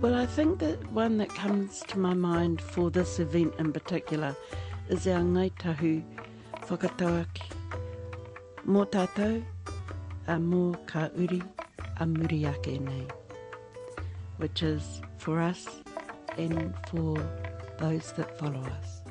Well, I think that one that comes to my mind for this event in particular is our Ngāi Tahu, whakatauaki. Mō tātou, a mō ka uri, a muri ake nei. Which is for us and for those that follow us.